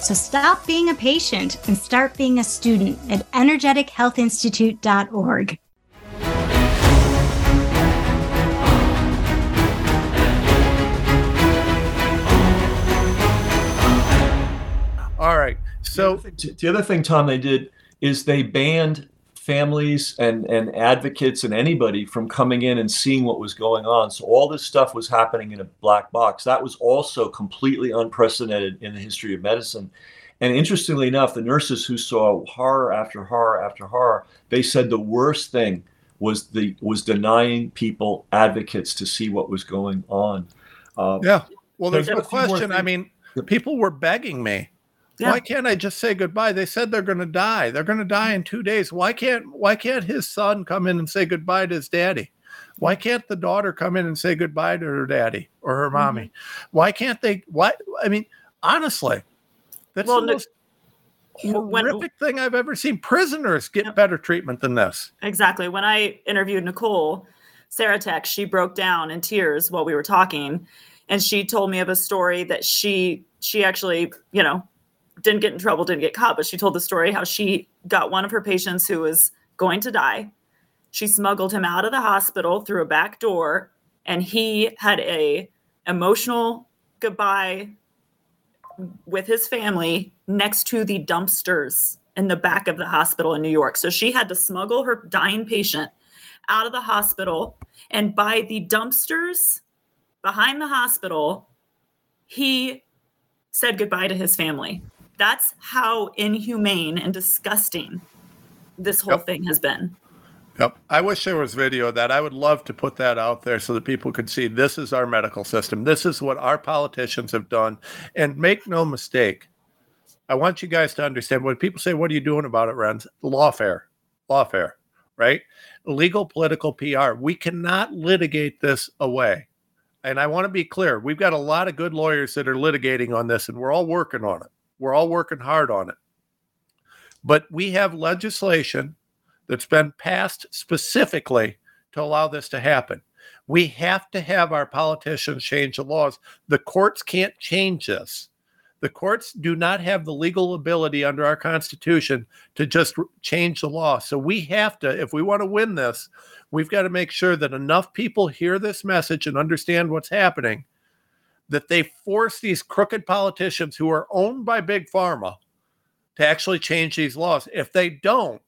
So stop being a patient and start being a student at energetichealthinstitute.org. All right. So the other, thing, the other thing, Tom, they did is they banned families and, and advocates and anybody from coming in and seeing what was going on. So all this stuff was happening in a black box. That was also completely unprecedented in the history of medicine. And interestingly enough, the nurses who saw horror after horror after horror, they said the worst thing was the was denying people advocates to see what was going on. Uh, yeah. Well, there's no question. I mean, people were begging me. Yeah. Why can't I just say goodbye? They said they're going to die. They're going to die in two days. Why can't Why can't his son come in and say goodbye to his daddy? Why can't the daughter come in and say goodbye to her daddy or her mommy? Mm-hmm. Why can't they? Why? I mean, honestly, that's well, the most horrific when, thing I've ever seen. Prisoners get better treatment than this. Exactly. When I interviewed Nicole Sirotek, she broke down in tears while we were talking, and she told me of a story that she she actually, you know, didn't get in trouble, didn't get caught, but she told the story how she got one of her patients who was going to die. She smuggled him out of the hospital through a back door, and he had a emotional goodbye with his family next to the dumpsters in the back of the hospital in New York. So she had to smuggle her dying patient out of the hospital, and by the dumpsters behind the hospital, he said goodbye to his family. That's how inhumane and disgusting this whole yep. thing has been. Yep. I wish there was video of that. I would love to put that out there so that people could see this is our medical system. This is what our politicians have done. And make no mistake, I want you guys to understand when people say, What are you doing about it, Renz? Lawfare. Lawfare, right? Legal political PR. We cannot litigate this away. And I want to be clear we've got a lot of good lawyers that are litigating on this, and we're all working on it. We're all working hard on it. But we have legislation that's been passed specifically to allow this to happen. We have to have our politicians change the laws. The courts can't change this. The courts do not have the legal ability under our Constitution to just change the law. So we have to, if we want to win this, we've got to make sure that enough people hear this message and understand what's happening that they force these crooked politicians who are owned by big pharma to actually change these laws. If they don't,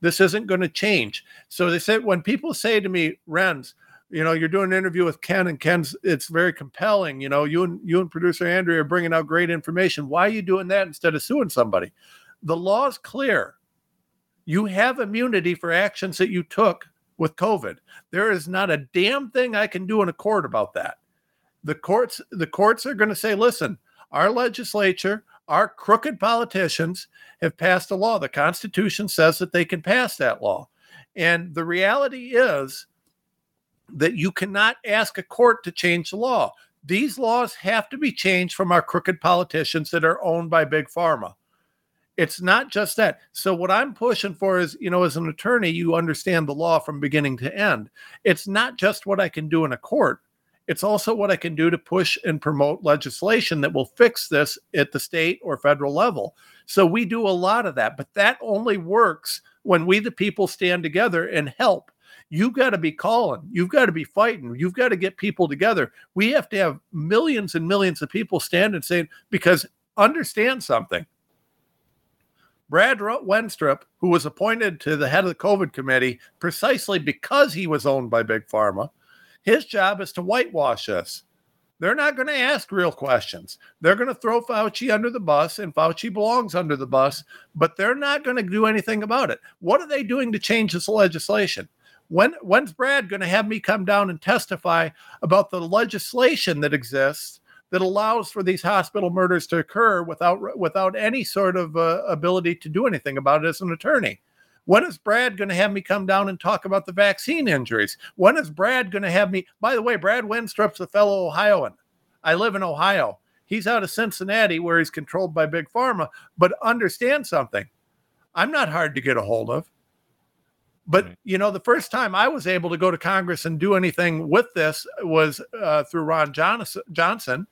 this isn't going to change. So they said when people say to me, Renz, you know, you're doing an interview with Ken, and Ken's it's very compelling. You know, you and you and producer Andrea are bringing out great information. Why are you doing that instead of suing somebody? The law is clear. You have immunity for actions that you took with COVID. There is not a damn thing I can do in a court about that. The courts, the courts are going to say, listen, our legislature, our crooked politicians have passed a law. The Constitution says that they can pass that law. And the reality is that you cannot ask a court to change the law. These laws have to be changed from our crooked politicians that are owned by Big Pharma. It's not just that. So, what I'm pushing for is, you know, as an attorney, you understand the law from beginning to end. It's not just what I can do in a court, it's also what I can do to push and promote legislation that will fix this at the state or federal level. So, we do a lot of that, but that only works when we, the people, stand together and help. You've got to be calling you've got to be fighting you've got to get people together. We have to have millions and millions of people stand and saying because understand something. Brad Wenstrup who was appointed to the head of the covid committee precisely because he was owned by big pharma his job is to whitewash us they're not going to ask real questions. They're going to throw Fauci under the bus, and Fauci belongs under the bus, but they're not going to do anything about it. What are they doing to change this legislation? when when's Brad going to have me come down and testify about the legislation that exists that allows for these hospital murders to occur without without any sort of uh, ability to do anything about it as an attorney? When is Brad going to have me come down and talk about the vaccine injuries? When is Brad going to have me? By the way, Brad Wenstrup's a fellow Ohioan. I live in Ohio. He's out of Cincinnati where he's controlled by Big Pharma. But understand something I'm not hard to get a hold of. But you know, the first time I was able to go to Congress and do anything with this was uh, through Ron Johnson,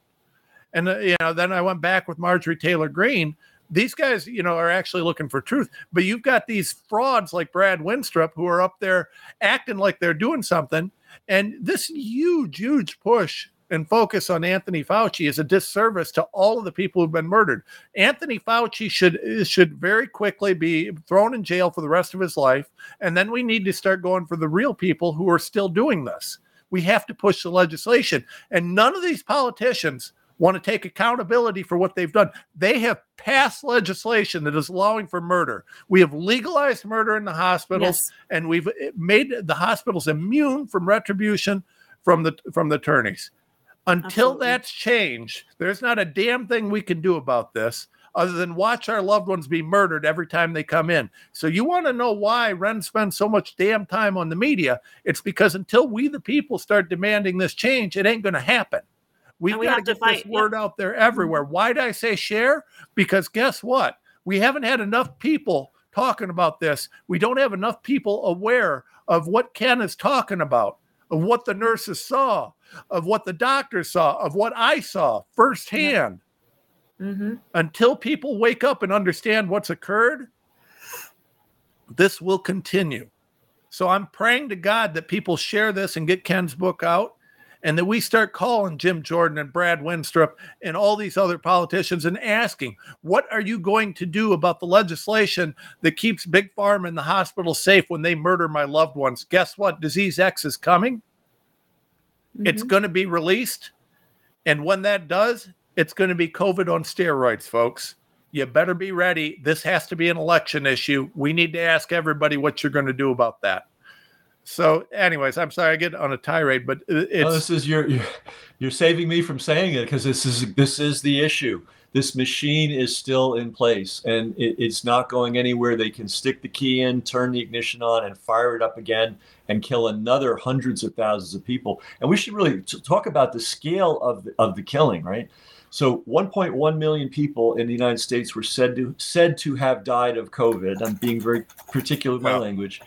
and uh, you know, then I went back with Marjorie Taylor Greene. These guys, you know, are actually looking for truth. But you've got these frauds like Brad Wenstrup who are up there acting like they're doing something, and this huge, huge push and focus on Anthony Fauci is a disservice to all of the people who've been murdered. Anthony Fauci should should very quickly be thrown in jail for the rest of his life, and then we need to start going for the real people who are still doing this. We have to push the legislation, and none of these politicians want to take accountability for what they've done. They have passed legislation that is allowing for murder. We have legalized murder in the hospitals, yes. and we've eh, made the hospitals immune from retribution from the from the attorneys. Until Absolutely. that's changed, there's not a damn thing we can do about this other than watch our loved ones be murdered every time they come in. So you want to know why Renz spends so much damn time on the media? It's because until we the people start demanding this change, it ain't going to happen. We've we got to get fight. this word out there everywhere. Why did I say share? Because guess what? We haven't had enough people talking about this. We don't have enough people aware of what Ken is talking about of what the nurses saw, of what the doctors saw, of what I saw firsthand. Mm-hmm. Until people wake up and understand what's occurred, this will continue. So I'm praying to God that people share this and get Ken's book out and that we start calling Jim Jordan and Brad Wenstrup and all these other politicians and asking, what are you going to do about the legislation that keeps Big Pharma and the hospital safe when they murder my loved ones? Guess what? Disease X is coming. Mm-hmm. It's going to be released. And when that does, it's going to be COVID on steroids, folks. You better be ready. This has to be an election issue. We need to ask everybody what you're going to do about that. So, anyways, I'm sorry I get on a tirade, but it's this is you're, you're you're saving me from saying it because this is this is the issue. This machine is still in place and it, it's not going anywhere. They can stick the key in, turn the ignition on, and fire it up again and kill another hundreds of thousands of people. And we should really t- talk about the scale of the, of the killing, right? So 1.1 million people in the United States were said to said to have died of COVID. I'm being very particular with my language.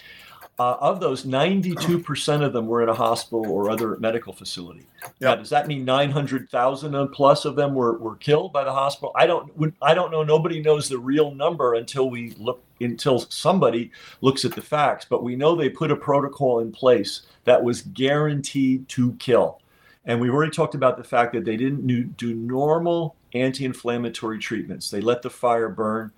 Uh, of those, 92% of them were in a hospital or other medical facility. Yep. Now, does that mean 900,000 plus of them were, were killed by the hospital? I don't. I don't know. Nobody knows the real number until we look until somebody looks at the facts. But we know they put a protocol in place that was guaranteed to kill. And we've already talked about the fact that they didn't do normal anti-inflammatory treatments. They let the fire burn.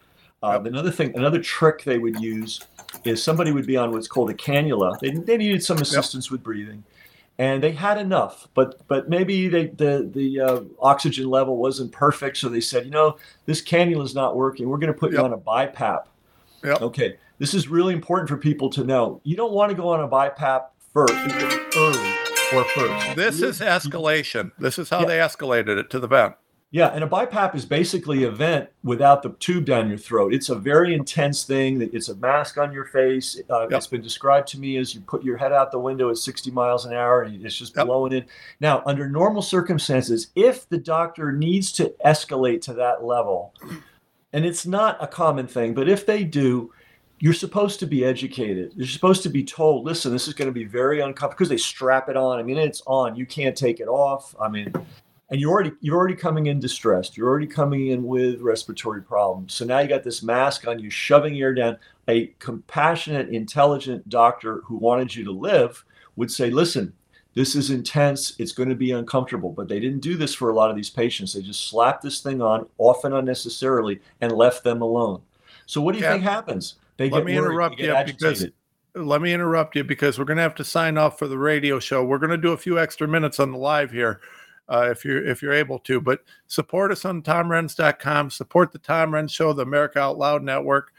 Uh, another thing, another trick they would use is somebody would be on what's called a cannula. They, they needed some assistance yep. with breathing, and they had enough, but but maybe they, the the uh, oxygen level wasn't perfect, so they said, you know, this cannula is not working. We're going to put yep. you on a BiPAP. Yep. Okay, this is really important for people to know. You don't want to go on a BiPAP first early or first. This is escalation. This is how yeah. they escalated it to the vent. Yeah, and a BiPAP is basically a vent without the tube down your throat. It's a very intense thing. It's a mask on your face. Uh, yep. It's been described to me as you put your head out the window at 60 miles an hour and it's just yep. blowing in. Now, under normal circumstances, if the doctor needs to escalate to that level, and it's not a common thing, but if they do, you're supposed to be educated. You're supposed to be told, listen, this is going to be very uncomfortable because they strap it on. I mean, it's on. You can't take it off. I mean, and you're already you're already coming in distressed. You're already coming in with respiratory problems. So now you got this mask on you, shoving air down. A compassionate, intelligent doctor who wanted you to live would say, listen, this is intense. It's going to be uncomfortable. But they didn't do this for a lot of these patients. They just slapped this thing on, often unnecessarily, and left them alone. So what do you yeah. think happens? They let me interrupt you because let me interrupt you because we're going to have to sign off for the radio show. We're going to do a few extra minutes on the live here. Uh, if you're if you're able to. But support us on TomRenz.com. Support the Tom Renz Show, the America Out Loud Network.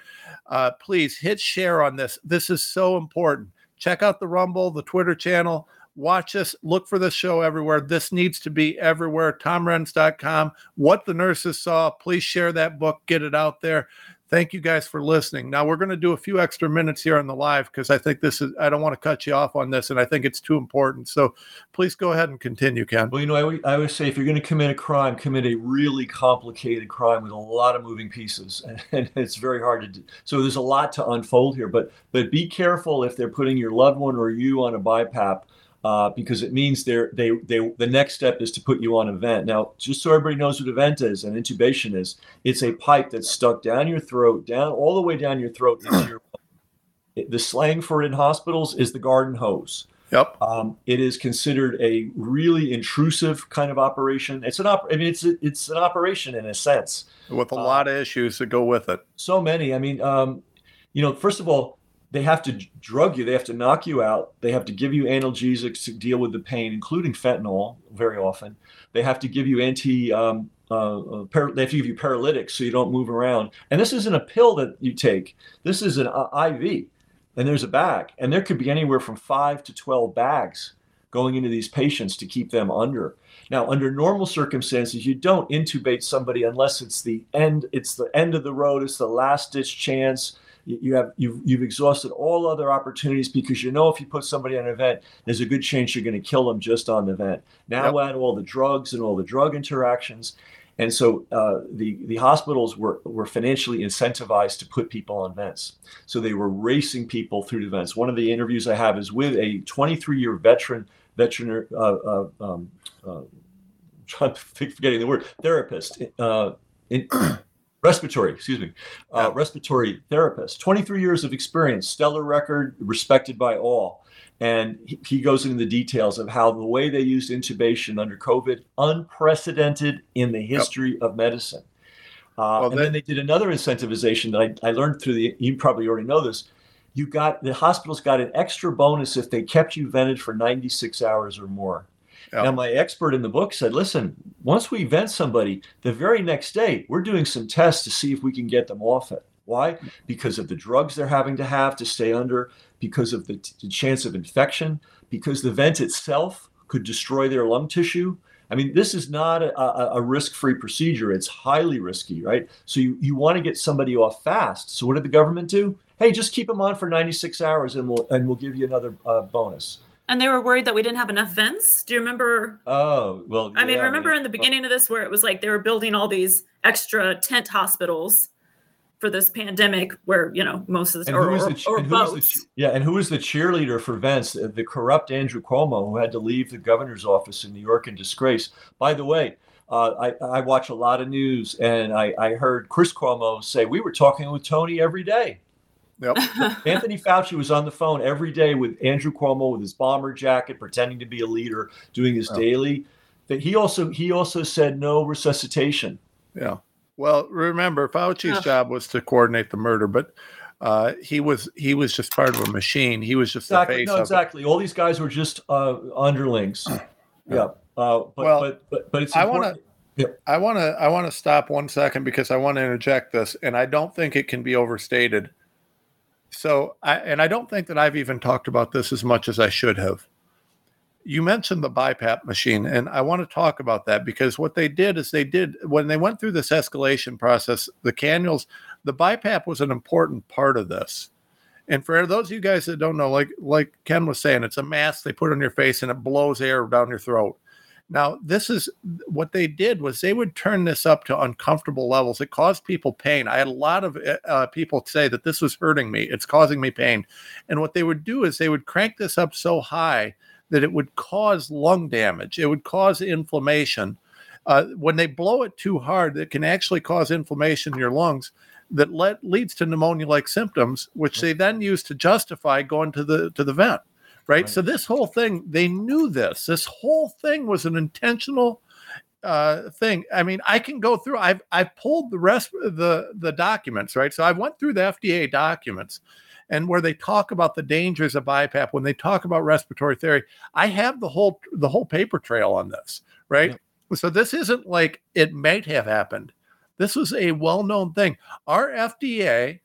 Uh, please hit share on this. This is so important. Check out the Rumble, the Twitter channel. Watch us. Look for this show everywhere. This needs to be everywhere. TomRenz.com. What the nurses saw. Please share that book. Get it out there. Thank you guys for listening. Now we're going to do a few extra minutes here on the live because I think this is, I don't want to cut you off on this and I think it's too important. So please go ahead and continue, Ken. Well, you know, I, I always say if you're going to commit a crime, commit a really complicated crime with a lot of moving pieces. And it's very hard to do. So there's a lot to unfold here, but, but be careful if they're putting your loved one or you on a BiPAP uh, because it means they're they they the next step is to put you on a vent. Now, just so everybody knows what a vent is and intubation is, it's a pipe that's stuck down your throat, down all the way down your throat into your. The slang for it in hospitals is the garden hose. Yep. Um, it is considered a really intrusive kind of operation. It's an op- I mean, it's a, it's an operation in a sense with a uh, lot of issues that go with it. So many. I mean, um, you know, first of all, they have to drug you, they have to knock you out, they have to give you analgesics to deal with the pain, including fentanyl, very often. They have to give you anti, um, uh, uh, par- they have to give you paralytics so you don't move around. And this isn't a pill that you take. This is an uh, IV, and there's a bag, and there could be anywhere from five to twelve bags going into these patients to keep them under. Now, under normal circumstances, you don't intubate somebody unless it's the end. It's the end of the road. It's the last ditch chance you have you've you've exhausted all other opportunities because you know if you put somebody on an event, there's a good chance you're going to kill them just on the event. Now yep. add all the drugs and all the drug interactions, and so uh, the the hospitals were were financially incentivized to put people on vents. So they were racing people through the vents. One of the interviews I have is with a 23 year veteran veteran uh, uh, um, uh, I'm forgetting the word therapist. Uh, in, respiratory, excuse me, uh, respiratory therapist, 23 years of experience, stellar record, respected by all. And he, he goes into the details of how the way they used intubation under COVID, unprecedented in the history yep. of medicine. Uh, well, and then they did another incentivization that I, I learned through the, you probably already know this. You got, the hospitals got an extra bonus if they kept you vented for 96 hours or more. Yeah. My expert in the book said, listen, once we vent somebody, the very next day, we're doing some tests to see if we can get them off it. Why? Because of the drugs they're having to have to stay under, because of the, the chance of infection, because the vent itself could destroy their lung tissue. I mean, this is not a, a, a risk free procedure. It's highly risky, right? So you, you want to get somebody off fast. So what did the government do? Hey, just keep them on for 96 hours and we'll, and we'll give you another uh, bonus and they were worried that we didn't have enough vents. Do you remember? Oh, well. I mean, remember I mean, in the beginning of this where it was like they were building all these extra tent hospitals for this pandemic where, you know, most of the, or, or, the, or boats. The, yeah, and who was the cheerleader for vents? The corrupt Andrew Cuomo, who had to leave the governor's office in New York in disgrace. By the way, uh, I, I watch a lot of news, and I, I heard Chris Cuomo say, We were talking with Tony every day. Yep. Anthony Fauci was on the phone every day with Andrew Cuomo with his bomber jacket, pretending to be a leader, doing his oh. daily. That he also he also said no resuscitation. Yeah. Well, remember Fauci's yeah. job was to coordinate the murder, but uh, he was he was just part of a machine. He was just exactly. the face. No, exactly. All these guys were just uh, underlings. yeah. Uh, but, well, but, but but it's I want to. Yeah. I want to I want to stop one second because I want to interject this, and I don't think it can be overstated so, I, and I don't think that I've even talked about this as much as I should have. you mentioned the BiPAP machine, and I want to talk about that because what they did is they did when they went through this escalation process, the cannules, the BiPAP was an important part of this. And for those of you guys that don't know, like like Ken was saying, it's a mask they put on your face and it blows air down your throat. Now, this is what they did was they would turn this up to uncomfortable levels. It caused people pain. I had a lot of uh, people say that this was hurting me. It's causing me pain. And what they would do is they would crank this up so high that it would cause lung damage. It would cause inflammation. Uh, when they blow it too hard, it can actually cause inflammation in your lungs that le- leads to pneumonia-like symptoms, which they then use to justify going to the to the vent. Right? right? So this whole thing, they knew this. This whole thing was an intentional uh, thing. I mean, I can go through. I've I've pulled the rest of the the documents. Right? So I went through the FDA documents and where they talk about the dangers of BiPAP, when they talk about respiratory theory, I have the whole the whole paper trail on this, right? Yeah. So this isn't like it might have happened. This was a well-known thing. Our FDA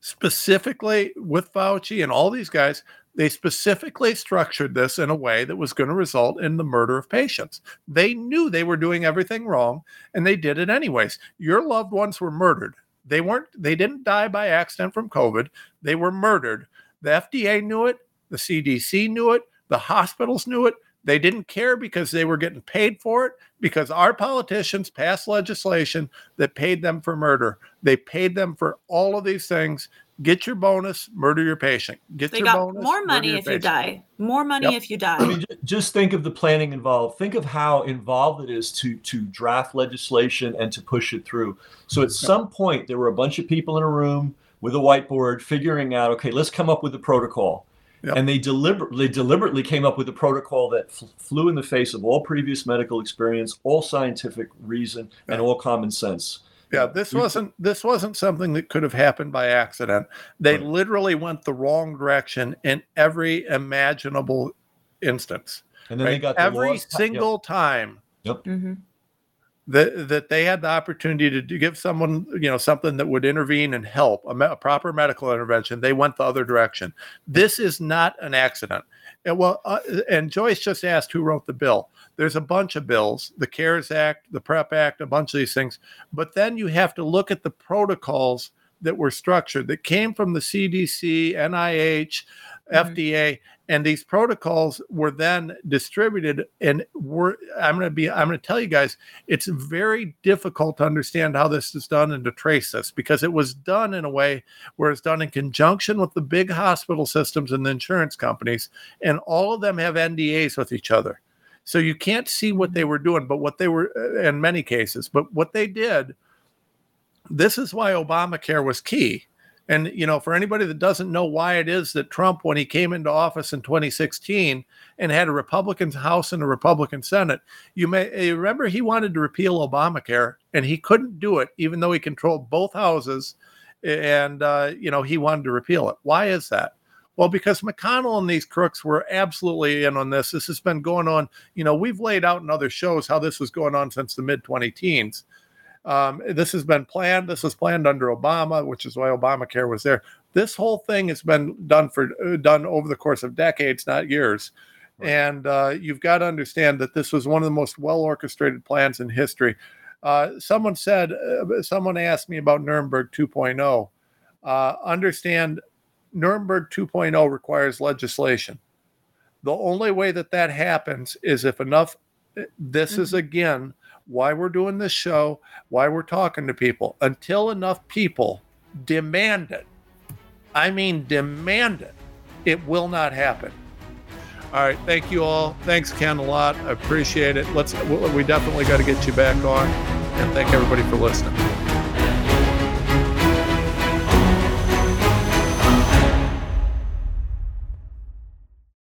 specifically with Fauci and all these guys, they specifically structured this in a way that was going to result in the murder of patients. They knew they were doing everything wrong and they did it anyways. Your loved ones were murdered. They weren't they didn't die by accident from COVID. They were murdered. The FDA knew it, the CDC knew it, the hospitals knew it. They didn't care because they were getting paid for it because our politicians passed legislation that paid them for murder. They paid them for all of these things Get your bonus, murder your patient. Get they your got bonus. More money if patient. you die. More money yep. if you die. I mean, just think of the planning involved. Think of how involved it is to to draft legislation and to push it through. So at some point, there were a bunch of people in a room with a whiteboard figuring out, okay, let's come up with a protocol. Yep. And they deliberately deliberately came up with a protocol that f- flew in the face of all previous medical experience, all scientific reason, yep. and all common sense. Yeah, this wasn't this wasn't something that could have happened by accident. They right. literally went the wrong direction in every imaginable instance. And then right? they got the every single yep. time. Yep. Mm-hmm. That, that they had the opportunity to, to give someone you know something that would intervene and help a, me- a proper medical intervention they went the other direction this is not an accident and well uh, and joyce just asked who wrote the bill there's a bunch of bills the CARES Act, the PREP Act, a bunch of these things. But then you have to look at the protocols that were structured that came from the CDC, NIH, mm-hmm. FDA, and these protocols were then distributed. And were I'm going to be I'm going to tell you guys, it's very difficult to understand how this is done and to trace this because it was done in a way where it's done in conjunction with the big hospital systems and the insurance companies, and all of them have NDAs with each other. So you can't see what they mm-hmm. were doing, but what they were uh, in many cases, but what they did, this is why Obamacare was key. And you know, for anybody that doesn't know why it is that Trump, when he came into office in 2016 and had a Republican House and a Republican Senate, you may you remember he wanted to repeal Obamacare and he couldn't do it, even though he controlled both houses, and uh, you know he wanted to repeal it. Why is that? Well, because McConnell and these crooks were absolutely in on this. This has been going on. You know, we've laid out in other shows how this was going on since the mid 20 teens. Um, this has been planned. This was planned under Obama, which is why Obamacare was there. This whole thing has been done for uh, done over the course of decades, not years. Right. And uh, you've got to understand that this was one of the most well orchestrated plans in history. Uh, someone said, uh, someone asked me about Nuremberg 2.0. Uh, understand Nuremberg 2.0 requires legislation. The only way that that happens is if enough, this mm-hmm. is again why we're doing this show, why we're talking to people. Until enough people demand it, I mean, demand it, it will not happen. All right. Thank you all. Thanks, Ken, a lot. I appreciate it. Let's, we definitely got to get you back on. And thank everybody for listening.